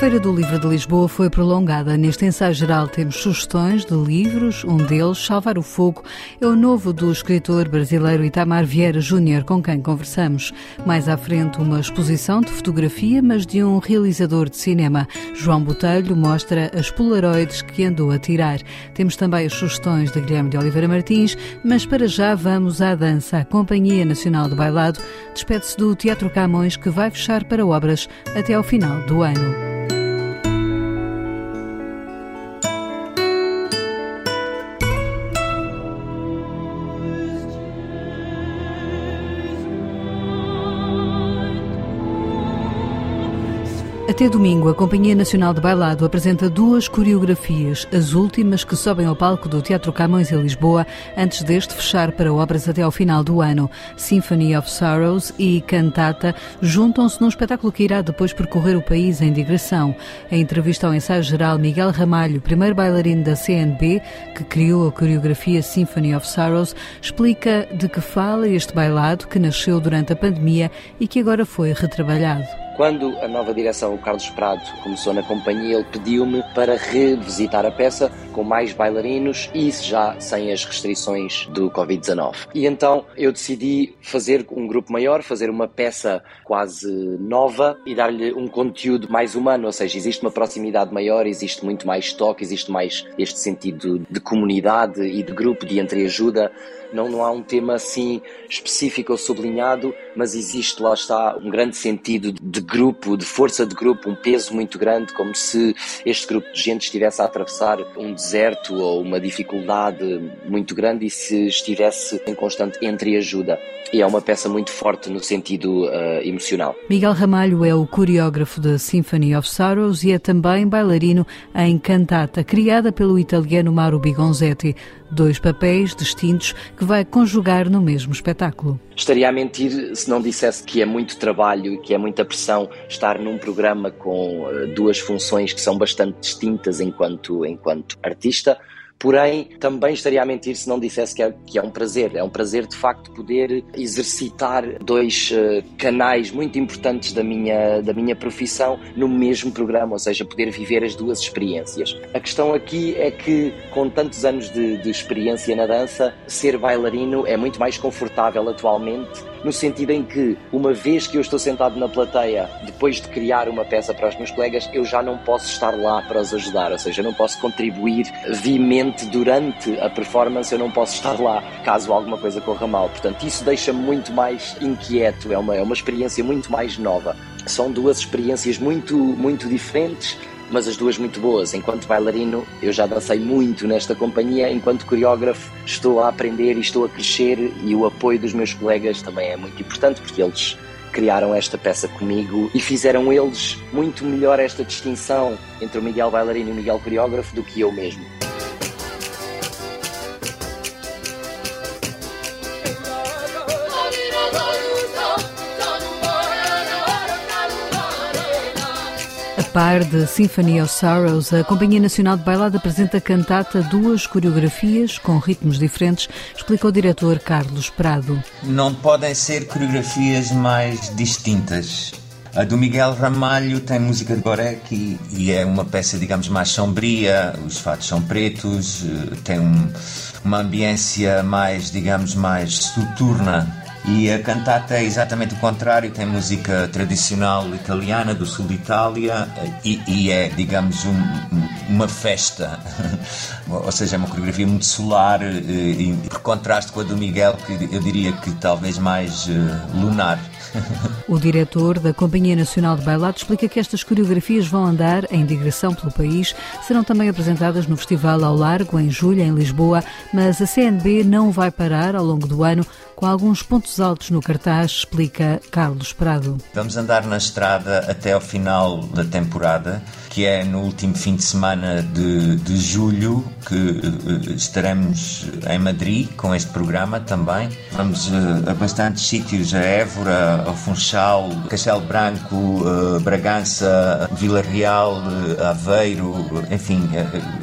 Feira do Livro de Lisboa foi prolongada. Neste ensaio geral temos sugestões de livros, um deles, Salvar o Fogo, é o novo do escritor brasileiro Itamar Vieira Júnior, com quem conversamos. Mais à frente, uma exposição de fotografia, mas de um realizador de cinema. João Botelho mostra as polaroides que andou a tirar. Temos também as sugestões de Guilherme de Oliveira Martins, mas para já vamos à dança. A Companhia Nacional de Bailado despede-se do Teatro Camões, que vai fechar para obras até ao final do ano. Até domingo, a Companhia Nacional de Bailado apresenta duas coreografias, as últimas que sobem ao palco do Teatro Camões em Lisboa, antes deste fechar para obras até ao final do ano. Symphony of Sorrows e Cantata juntam-se num espetáculo que irá depois percorrer o país em digressão. Em entrevista ao ensaio geral, Miguel Ramalho, primeiro bailarino da CNB, que criou a coreografia Symphony of Sorrows, explica de que fala este bailado que nasceu durante a pandemia e que agora foi retrabalhado. Quando a nova direção, o Carlos Prado, começou na companhia, ele pediu-me para revisitar a peça com mais bailarinos e já sem as restrições do Covid-19. E então eu decidi fazer um grupo maior, fazer uma peça quase nova e dar-lhe um conteúdo mais humano, ou seja, existe uma proximidade maior, existe muito mais toque, existe mais este sentido de comunidade e de grupo, de entreajuda. Não, não há um tema assim específico ou sublinhado, mas existe, lá está, um grande sentido de grupo, de força de grupo, um peso muito grande, como se este grupo de gente estivesse a atravessar um deserto ou uma dificuldade muito grande e se estivesse em constante entreajuda. E é uma peça muito forte no sentido uh, emocional. Miguel Ramalho é o coreógrafo da Symphony of Sorrows e é também bailarino em Cantata, criada pelo italiano Mauro Bigonzetti. Dois papéis distintos que vai conjugar no mesmo espetáculo. Estaria a mentir se não dissesse que é muito trabalho e que é muita pressão estar num programa com uh, duas funções que são bastante distintas enquanto, enquanto artista Porém, também estaria a mentir se não dissesse que é, que é um prazer. É um prazer, de facto, poder exercitar dois uh, canais muito importantes da minha, da minha profissão no mesmo programa, ou seja, poder viver as duas experiências. A questão aqui é que, com tantos anos de, de experiência na dança, ser bailarino é muito mais confortável atualmente no sentido em que, uma vez que eu estou sentado na plateia, depois de criar uma peça para os meus colegas, eu já não posso estar lá para os ajudar, ou seja, eu não posso contribuir viamente durante a performance, eu não posso estar lá caso alguma coisa corra mal. Portanto, isso deixa-me muito mais inquieto, é uma, é uma experiência muito mais nova. São duas experiências muito, muito diferentes mas as duas muito boas. Enquanto bailarino, eu já dancei muito nesta companhia, enquanto coreógrafo, estou a aprender e estou a crescer, e o apoio dos meus colegas também é muito importante, porque eles criaram esta peça comigo e fizeram eles muito melhor esta distinção entre o Miguel bailarino e o Miguel coreógrafo do que eu mesmo. Par de Symphony of Sorrows, a Companhia Nacional de Bailado apresenta cantata duas coreografias com ritmos diferentes, explica o diretor Carlos Prado. Não podem ser coreografias mais distintas. A do Miguel Ramalho tem música de Gorek e, e, é uma peça, digamos, mais sombria, os fatos são pretos, eh, tem um, uma ambiência mais, digamos, mais soturna e a cantata é exatamente o contrário, tem música tradicional italiana do sul de Itália e, e é, digamos, um, uma festa, ou seja, é uma coreografia muito solar, eh, e, por contraste com a do Miguel, que eu diria que talvez mais uh, lunar. O diretor da Companhia Nacional de Bailado explica que estas coreografias vão andar em digressão pelo país, serão também apresentadas no Festival ao Largo, em julho, em Lisboa, mas a CNB não vai parar ao longo do ano com alguns pontos altos no cartaz, explica Carlos Prado. Vamos andar na estrada até ao final da temporada, que é no último fim de semana de, de julho, que uh, estaremos em Madrid com este programa também. Vamos uh, a bastantes sítios, a Évora, ao Funchal, Castelo Branco, uh, Bragança, Vila Real, Aveiro, enfim,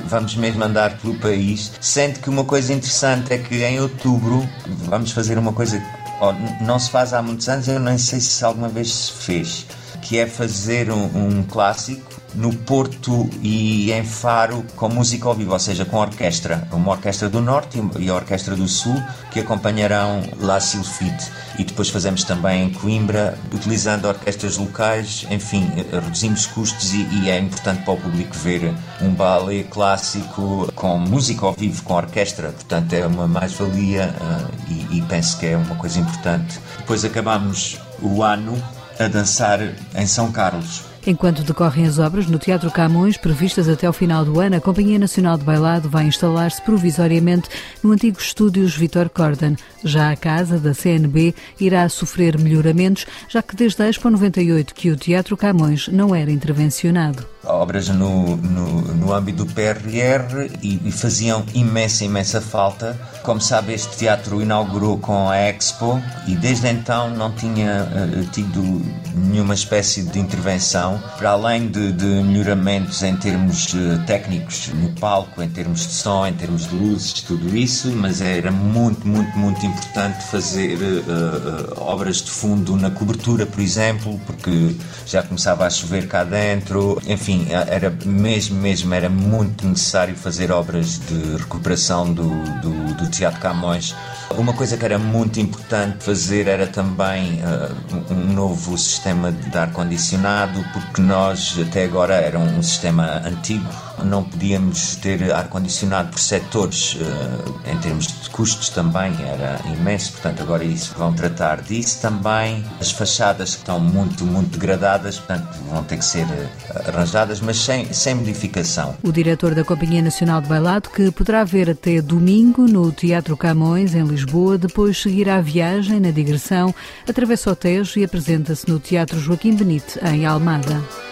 vamos mesmo andar pelo país. Sendo que uma coisa interessante é que em outubro vamos fazer uma coisa que não se faz há muitos anos, eu nem sei se alguma vez se fez. Que é fazer um, um clássico no Porto e em Faro com música ao vivo, ou seja, com orquestra. Uma orquestra do Norte e a orquestra do Sul que acompanharão La Silfide. E depois fazemos também em Coimbra, utilizando orquestras locais. Enfim, reduzimos custos e, e é importante para o público ver um ballet clássico com música ao vivo, com orquestra. Portanto, é uma mais-valia uh, e, e penso que é uma coisa importante. Depois acabamos o ano a dançar em São Carlos Enquanto decorrem as obras no Teatro Camões, previstas até o final do ano, a Companhia Nacional de Bailado vai instalar-se provisoriamente no antigo Estúdios Vitor Corden. Já a casa da CNB irá sofrer melhoramentos, já que desde a Expo 98 que o Teatro Camões não era intervencionado obras no, no, no âmbito do PRR e, e, faziam imensa, imensa falta. Como sabe, este teatro inaugurou com a Expo e desde então não tinha uh, tido nenhuma espécie de intervenção, para além de, de melhoramentos em termos uh, técnicos no palco, em termos de som, em termos de luzes, tudo isso, mas era muito, muito, muito importante fazer uh, obras de fundo na cobertura, por exemplo, porque já começava a chover cá dentro, enfim sim, era mesmo, mesmo, era muito necessário fazer obras de recuperação do, do, do Teatro Camões. Uma coisa que era muito importante fazer era também uh, um novo sistema de ar-condicionado, porque nós até agora era um sistema antigo, não podíamos ter ar-condicionado por setores, uh, em termos de custos também era imenso, portanto agora isso vão tratar disso também. As fachadas que estão muito, muito degradadas, portanto vão ter que ser uh, arranjadas, mas sem, sem modificação. O diretor da Companhia Nacional de Bailado, que poderá ver até domingo no Teatro Camões, em Lisboa, depois seguirá a viagem na digressão, atravessa o Tejo e apresenta-se no Teatro Joaquim Benite, em Almada.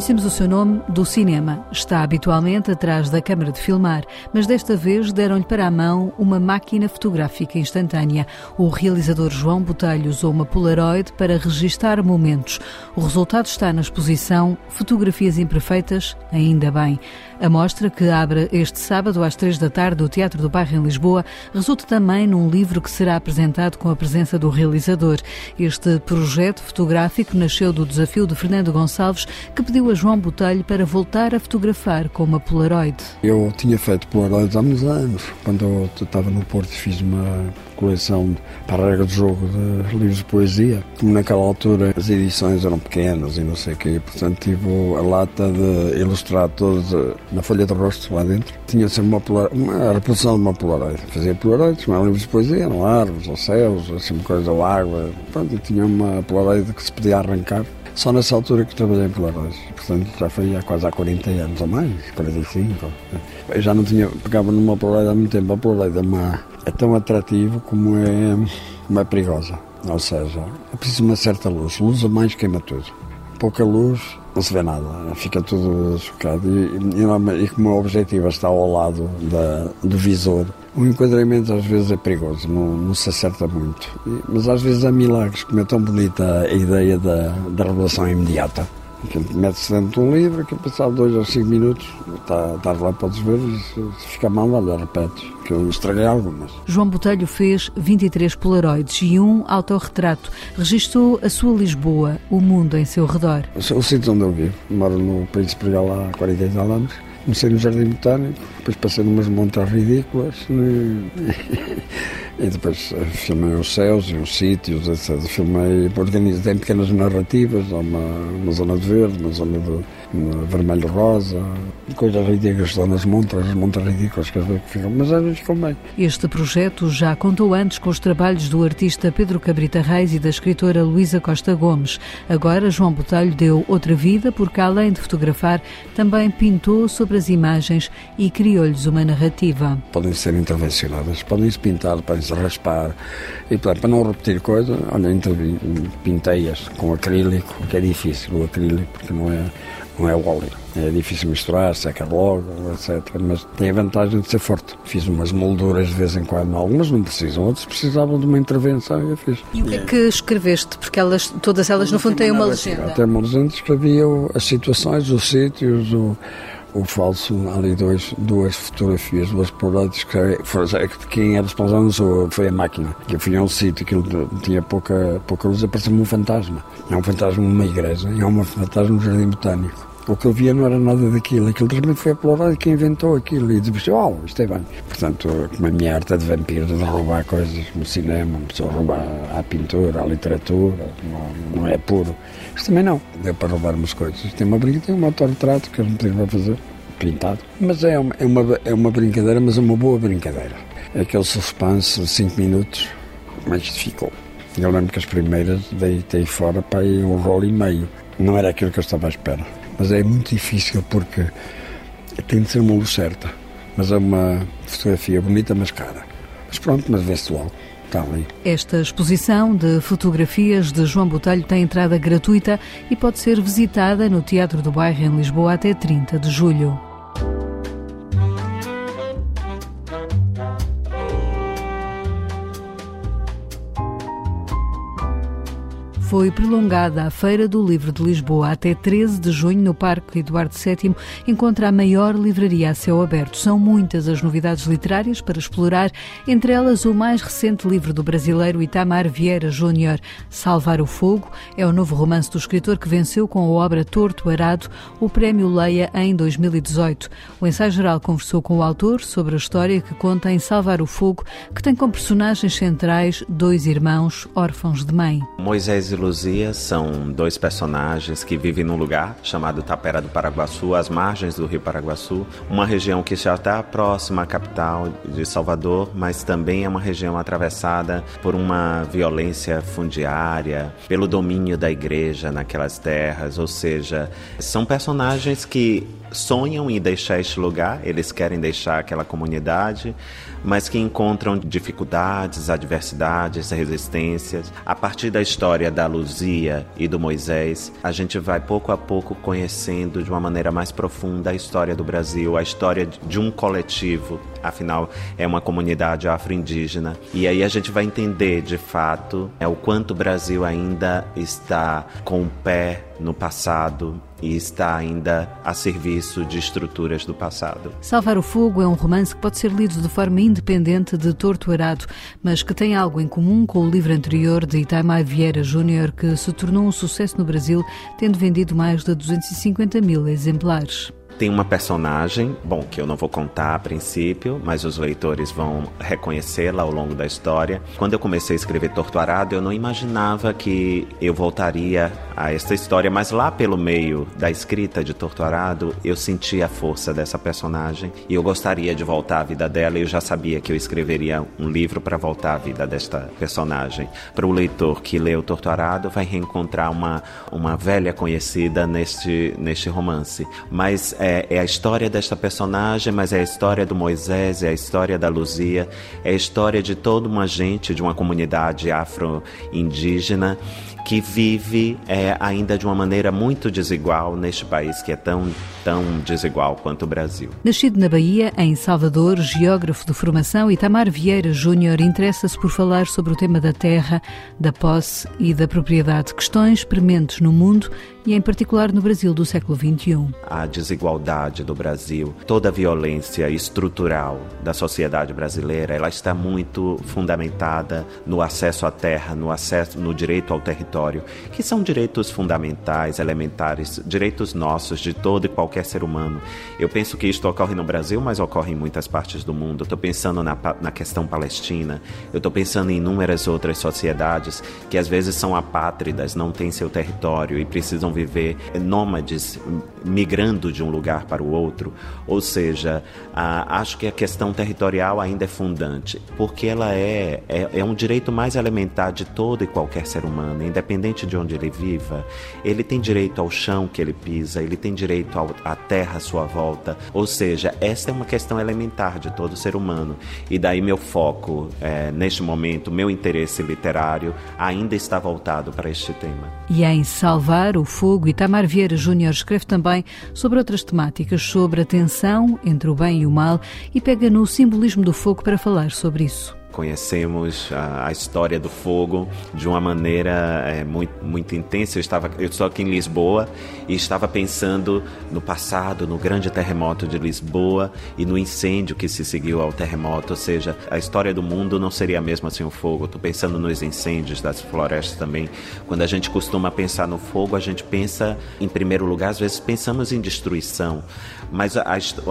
Conhecemos o seu nome do cinema. Está habitualmente atrás da câmara de filmar, mas desta vez deram-lhe para a mão uma máquina fotográfica instantânea. O realizador João Botelho usou uma Polaroid para registar momentos. O resultado está na exposição Fotografias Imperfeitas, ainda bem. A mostra, que abre este sábado às três da tarde do Teatro do Bairro em Lisboa, resulta também num livro que será apresentado com a presença do realizador. Este projeto fotográfico nasceu do desafio de Fernando Gonçalves, que pediu a João Botelho para voltar a fotografar com uma Polaroid. Eu tinha feito Polaroids há muitos anos. Quando eu estava no Porto fiz uma coleção para a regra de jogo de livros de poesia. Como naquela altura as edições eram pequenas e não sei o quê, portanto tive a lata de ilustrar todos eh, na folha de rosto lá dentro. Tinha sempre uma, uma reprodução de uma polaroid. Fazia polaroids, não livros de poesia, eram árvores, ou céus, assim, coisa, ou água. Pronto, e tinha uma polaroid que se podia arrancar. Só nessa altura que trabalhei em Polaroid. Portanto, já foi há quase há 40 anos ou mais, 45. Eu já não tinha, pegava numa Polaroid há muito tempo. A Polaroid é uma é tão atrativo como é, como é perigosa. Ou seja, é preciso uma certa luz. Luz a mais queima tudo. Pouca luz, não se vê nada, fica tudo socado. E, e, e, como o objetivo está ao lado da, do visor, o enquadramento às vezes é perigoso, não, não se acerta muito. E, mas às vezes há milagres, como é tão bonita a ideia da, da revelação imediata. Mete-se dentro de um livro que passado dois ou cinco minutos estás tá lá, podes ver e se fica mal, olha, repetes, que eu estraguei algumas. João Botelho fez 23 polaroids e um autorretrato. Registou a sua Lisboa, o mundo em seu redor. O, o sítio onde eu vivo, moro no Príncipe Regal há 40 anos. Comecei no Jardim Botânico, depois passei numas montas ridículas e depois eh, filmei os céus e os sítios, etc. Filmei, organizei pequenas narrativas, uma, uma zona de verde, uma zona de vermelho-rosa, coisas ridículas, zonas montas, as montas ridículas que às vezes ficam, mas às vezes ficam bem. Este projeto já contou antes com os trabalhos do artista Pedro Cabrita Reis e da escritora Luísa Costa Gomes. Agora João Botelho deu outra vida porque, além de fotografar, também pintou sobre as imagens e criou-lhes uma narrativa. Podem ser intervencionadas, podem-se pintar, podem-se raspar, e para não repetir coisas, olha, pintei-as com acrílico, que é difícil o acrílico, porque não é não é o óleo. É difícil misturar, seca logo, etc. Mas tem a vantagem de ser forte. Fiz umas molduras de vez em quando, algumas não precisam, outras precisavam de uma intervenção e eu fiz. E o que é que escreveste? Porque elas, todas elas no fundo têm uma legenda. Até uma legenda escrevia as situações, os sítios, o, o falso, ali dois, duas fotografias, duas polaroids que, é, que quem era responsável foi a máquina. Eu fui a um sítio que tinha pouca, pouca luz, apareceu-me um fantasma. É um fantasma numa igreja, é um fantasma no jardim botânico. O que eu via não era nada daquilo. Aquilo realmente foi a Polaroid quem inventou aquilo. E disse, oh, isto é bem. Portanto, como a minha arte de vampiros, de roubar coisas no cinema, uma pessoa roubar a pintura, a literatura, não, não é puro. Isto também não. Deu para roubar umas coisas. Tem uma brincadeira, tem um autorretrato que eles me tiveram a fazer, pintado. Mas é uma, é, uma, é uma brincadeira, mas é uma boa brincadeira. É aquele suspense de 5 minutos, mas ficou. Eu lembro que as primeiras deitei fora para ir um rolo e meio. Não era aquilo que eu estava à espera. Mas é muito difícil porque tem de ser uma luz certa. Mas é uma fotografia bonita, mas cara. Mas pronto, mas vê-se logo. Está ali. Esta exposição de fotografias de João Botelho tem entrada gratuita e pode ser visitada no Teatro do Bairro em Lisboa até 30 de julho. Foi prolongada a Feira do Livro de Lisboa até 13 de junho no Parque Eduardo VII. Encontra a maior livraria a céu aberto. São muitas as novidades literárias para explorar, entre elas o mais recente livro do brasileiro Itamar Vieira Júnior, Salvar o Fogo. É o novo romance do escritor que venceu com a obra Torto Arado o Prémio Leia em 2018. O ensaio geral conversou com o autor sobre a história que conta em Salvar o Fogo, que tem como personagens centrais dois irmãos órfãos de mãe. Moisés Luzia são dois personagens que vivem num lugar chamado Tapera do Paraguaçu, às margens do rio Paraguaçu, uma região que já está próxima à capital de Salvador, mas também é uma região atravessada por uma violência fundiária, pelo domínio da igreja naquelas terras, ou seja, são personagens que sonham em deixar este lugar, eles querem deixar aquela comunidade, mas que encontram dificuldades, adversidades, resistências. A partir da história da Luzia e do Moisés, a gente vai pouco a pouco conhecendo de uma maneira mais profunda a história do Brasil, a história de um coletivo, afinal é uma comunidade afro-indígena. E aí a gente vai entender de fato é o quanto o Brasil ainda está com o pé no passado e está ainda a serviço de estruturas do passado. Salvar o Fogo é um romance que pode ser lido de forma independente de Torto Arado, mas que tem algo em comum com o livro anterior de Itamar Vieira Júnior, que se tornou um sucesso no Brasil, tendo vendido mais de 250 mil exemplares tem uma personagem, bom, que eu não vou contar a princípio, mas os leitores vão reconhecê-la ao longo da história. Quando eu comecei a escrever Torturado, eu não imaginava que eu voltaria a esta história, mas lá pelo meio da escrita de Torturado, eu senti a força dessa personagem e eu gostaria de voltar à vida dela. E eu já sabia que eu escreveria um livro para voltar à vida desta personagem. Para o leitor que leu Torturado, vai reencontrar uma, uma velha conhecida neste, neste romance. Mas é, é, a história desta personagem, mas é a história do Moisés, é a história da Luzia, é a história de toda uma gente, de uma comunidade afro-indígena que vive é, ainda de uma maneira muito desigual neste país que é tão, tão desigual quanto o Brasil. Nascido na Bahia, em Salvador, geógrafo de formação, Itamar Vieira Júnior interessa-se por falar sobre o tema da terra, da posse e da propriedade, questões prementes no mundo e em particular no Brasil do século XXI. A desigualdade do Brasil, toda a violência estrutural da sociedade brasileira, ela está muito fundamentada no acesso à terra, no acesso, no direito ao território, que são direitos fundamentais, elementares, direitos nossos de todo e qualquer ser humano. Eu penso que isto ocorre no Brasil, mas ocorre em muitas partes do mundo. estou pensando na, na questão palestina, eu estou pensando em inúmeras outras sociedades que às vezes são apátridas, não têm seu território e precisam precisam viver nômades, migrando de um lugar para o outro. Ou seja, acho que a questão territorial ainda é fundante, porque ela é, é, é um direito mais elementar de todo e qualquer ser humano, independente de onde ele viva. Ele tem direito ao chão que ele pisa, ele tem direito à terra à sua volta. Ou seja, essa é uma questão elementar de todo ser humano. E daí meu foco, é, neste momento, meu interesse literário ainda está voltado para este tema. E em salvar o Fogo, Itamar Vieira Júnior escreve também sobre outras temáticas, sobre a tensão entre o bem e o mal e pega no simbolismo do fogo para falar sobre isso. Conhecemos a, a, história do fogo de uma maneira é, muito, muito intensa. Eu, estava, eu estou aqui em Lisboa e estava pensando no passado, no grande terremoto de Lisboa e no incêndio que se seguiu ao terremoto. Ou seja, a história do mundo não seria a mesma sem o fogo. Estou pensando nos incêndios das florestas também. Quando a gente costuma pensar no fogo, a gente pensa, em primeiro lugar, às vezes pensamos em destruição. Mas a,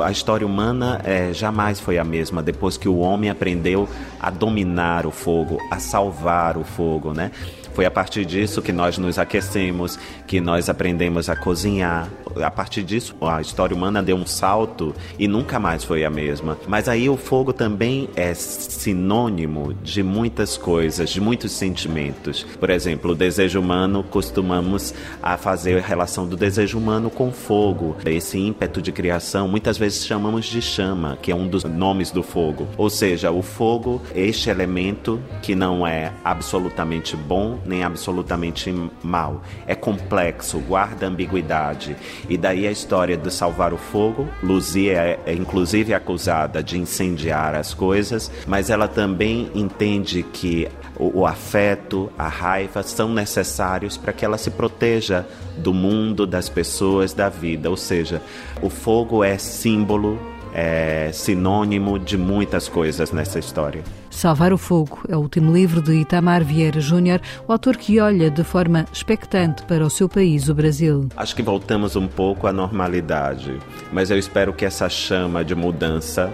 a história humana é, jamais foi a mesma depois que o homem aprendeu a dominar o fogo, a salvar o fogo, né? Foi a partir disso que nós nos aquecemos, que nós aprendemos a cozinhar. A partir disso, a história humana deu um salto e nunca mais foi a mesma. Mas aí o fogo também é sinônimo de muitas coisas, de muitos sentimentos. Por exemplo, o desejo humano, costumamos a fazer a relação do desejo humano com fogo. Esse ímpeto de criação, muitas vezes chamamos de chama, que é um dos nomes do fogo. Ou seja, o fogo, este elemento que não é absolutamente bom nem absolutamente mal. É complexo, guarda ambiguidade. E daí a história de salvar o fogo. Luzia é, é inclusive acusada de incendiar as coisas, mas ela também entende que o, o afeto, a raiva são necessários para que ela se proteja do mundo, das pessoas, da vida. Ou seja, o fogo é símbolo é sinônimo de muitas coisas nessa história. Salvar o Fogo é o último livro de Itamar Vieira Júnior, o autor que olha de forma expectante para o seu país, o Brasil. Acho que voltamos um pouco à normalidade, mas eu espero que essa chama de mudança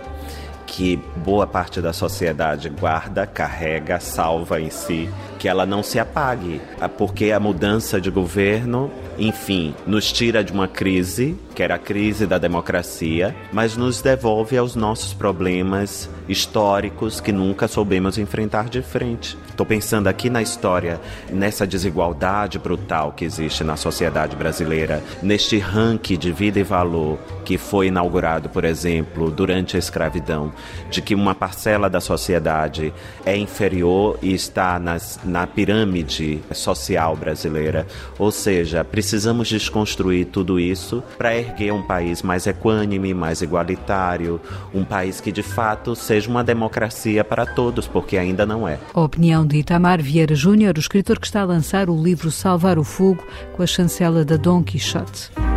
que boa parte da sociedade guarda, carrega, salva em si, que ela não se apague, porque a mudança de governo, enfim, nos tira de uma crise, que era a crise da democracia, mas nos devolve aos nossos problemas históricos que nunca soubemos enfrentar de frente. Estou pensando aqui na história, nessa desigualdade brutal que existe na sociedade brasileira, neste ranking de vida e valor que foi inaugurado, por exemplo, durante a escravidão, de que uma parcela da sociedade é inferior e está nas, na pirâmide social brasileira. Ou seja, precisamos desconstruir tudo isso para erguer um país mais equânime, mais igualitário, um país que de fato seja uma democracia para todos, porque ainda não é. A opinião de Itamar Vieira Júnior, o escritor que está a lançar o livro Salvar o Fogo com a chancela da Dom Quixote.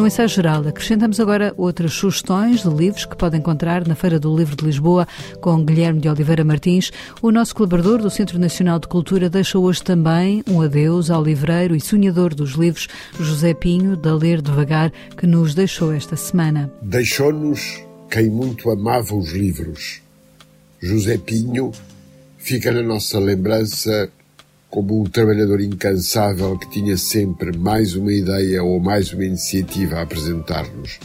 No ensaio geral, acrescentamos agora outras sugestões de livros que pode encontrar na Feira do Livro de Lisboa com Guilherme de Oliveira Martins. O nosso colaborador do Centro Nacional de Cultura deixa hoje também um adeus ao livreiro e sonhador dos livros, José Pinho, da Ler Devagar, que nos deixou esta semana. Deixou-nos quem muito amava os livros. José Pinho fica na nossa lembrança como um trabalhador incansável que tinha sempre mais uma ideia ou mais uma iniciativa a apresentar-nos.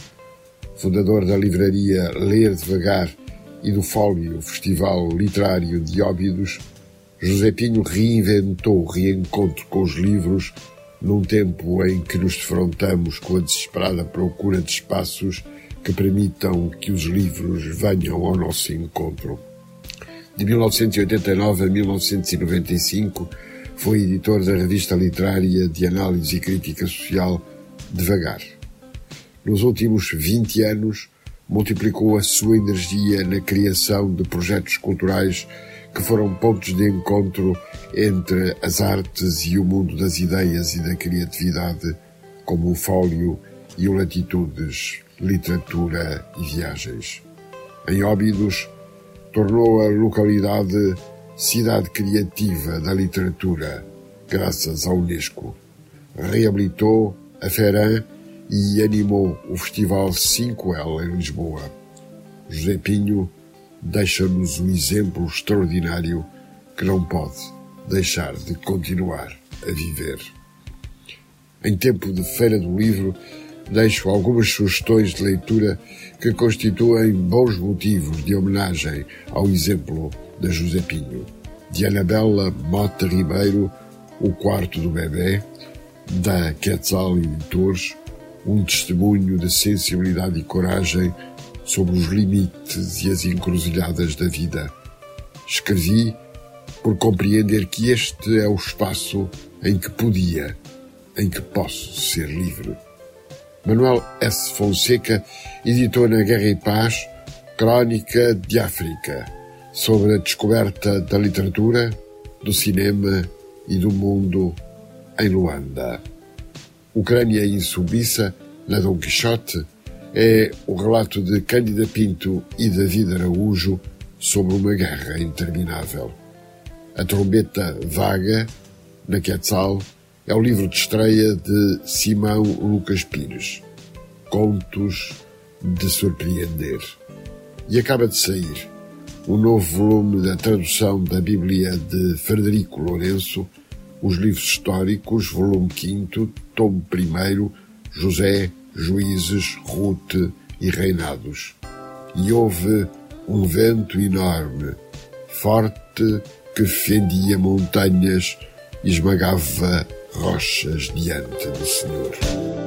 Fundador da livraria Ler Devagar e do Fólio Festival Literário de Óbidos, José Pinho reinventou o reencontro com os livros num tempo em que nos defrontamos com a desesperada procura de espaços que permitam que os livros venham ao nosso encontro. De 1989 a 1995, foi editor da revista literária de análise e crítica social Devagar. Nos últimos 20 anos, multiplicou a sua energia na criação de projetos culturais que foram pontos de encontro entre as artes e o mundo das ideias e da criatividade, como o Fólio e o Latitudes, Literatura e Viagens. Em Óbidos, tornou a localidade cidade criativa da literatura, graças à Unesco. Reabilitou a Ferran e animou o Festival 5L em Lisboa. José Pinho deixa-nos um exemplo extraordinário que não pode deixar de continuar a viver. Em tempo de Feira do Livro, deixo algumas sugestões de leitura que constituem bons motivos de homenagem ao exemplo de José Pinho, de Anabela Mota Ribeiro, O Quarto do Bebê, da Quetzal Editores, um testemunho de sensibilidade e coragem sobre os limites e as encruzilhadas da vida. Escrevi por compreender que este é o espaço em que podia, em que posso ser livre. Manuel S. Fonseca editou na Guerra e Paz Crónica de África, sobre a descoberta da literatura, do cinema e do mundo em Luanda. Ucrânia Subiça, na Dom Quixote, é o relato de Cândida Pinto e David Araújo sobre uma guerra interminável. A Trombeta Vaga, na Quetzal, é o livro de estreia de Simão Lucas Pires. Contos de surpreender. E acaba de sair o novo volume da tradução da Bíblia de Frederico Lourenço, os livros históricos, volume 5, tomo 1, José, Juízes, Ruth e Reinados. E houve um vento enorme, forte, que fendia montanhas e esmagava rochas diante do Senhor.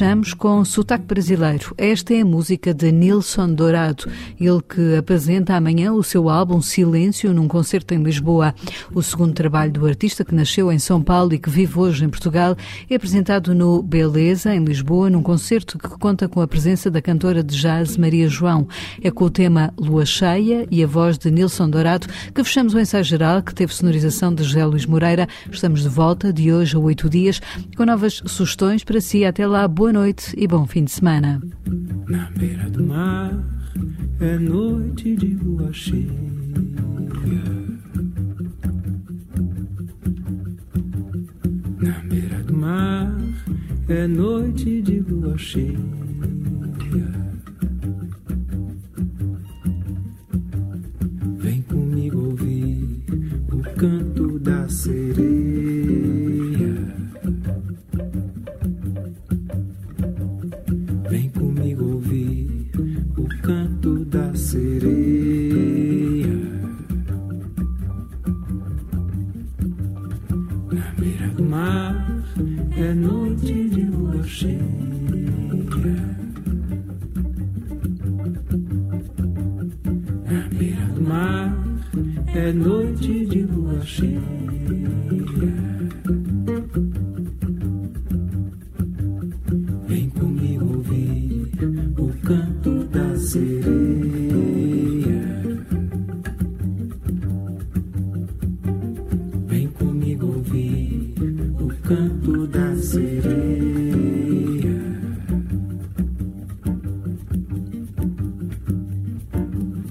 Fechamos com sotaque brasileiro. Esta é a música de Nilson Dourado, ele que apresenta amanhã o seu álbum Silêncio num concerto em Lisboa. O segundo trabalho do artista que nasceu em São Paulo e que vive hoje em Portugal é apresentado no Beleza, em Lisboa, num concerto que conta com a presença da cantora de jazz Maria João. É com o tema Lua Cheia e a voz de Nilson Dourado que fechamos o ensaio geral que teve sonorização de José Luís Moreira. Estamos de volta de hoje a oito dias com novas sugestões para si. Até lá, boa boa noite e bom fim de semana. Na beira do mar é noite de lua cheia. Na beira do mar é noite de lua cheia. Vem comigo ouvir o canto da sereia.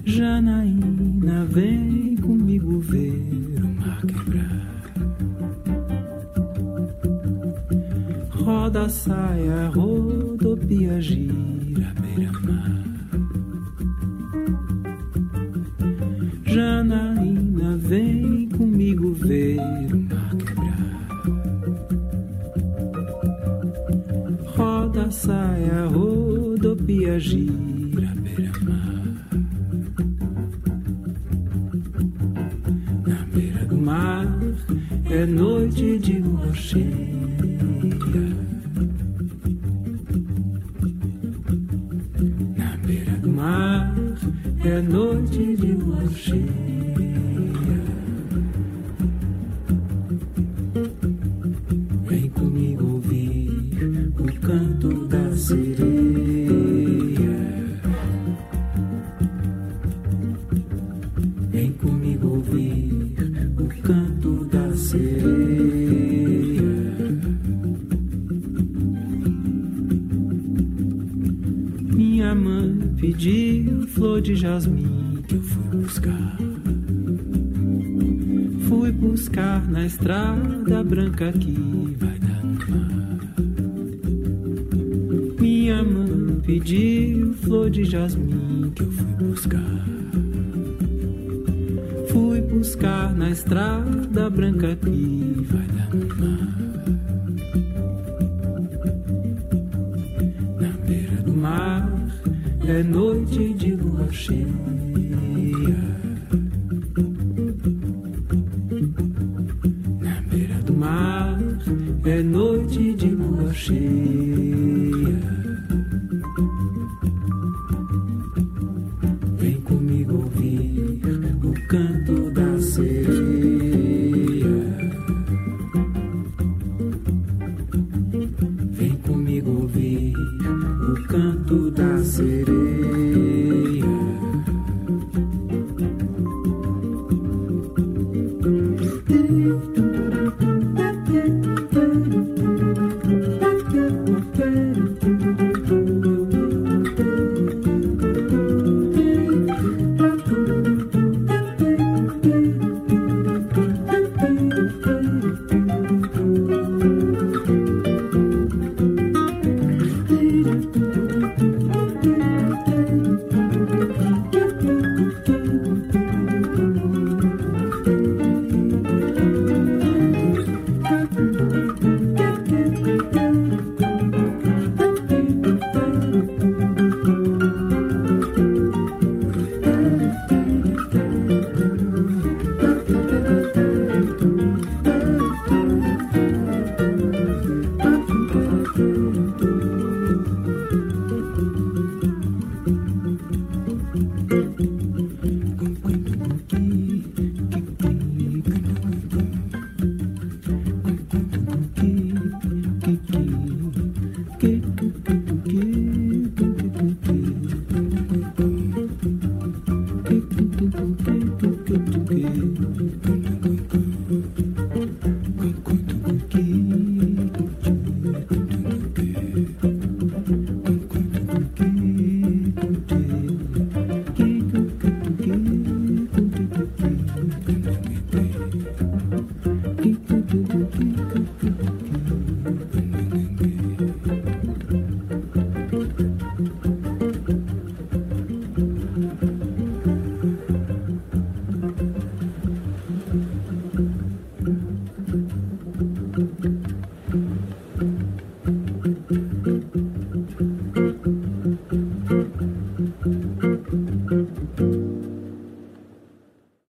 Janaína, vem ver o mar quebrar. Roda, saia, rodopia, gira, beira-mar. Janaína, vem comigo ver o mar quebrar. Roda, saia, rodopia, gira, é noite de lua cheia. Na beira do mar é noite de lua cheia. Branca que vai dar no mar. Minha mãe pediu flor de jasmim que eu fui buscar buscar na estrada branca que vai dar no mar. Na beira do mar é noite de lua cheia. Okay.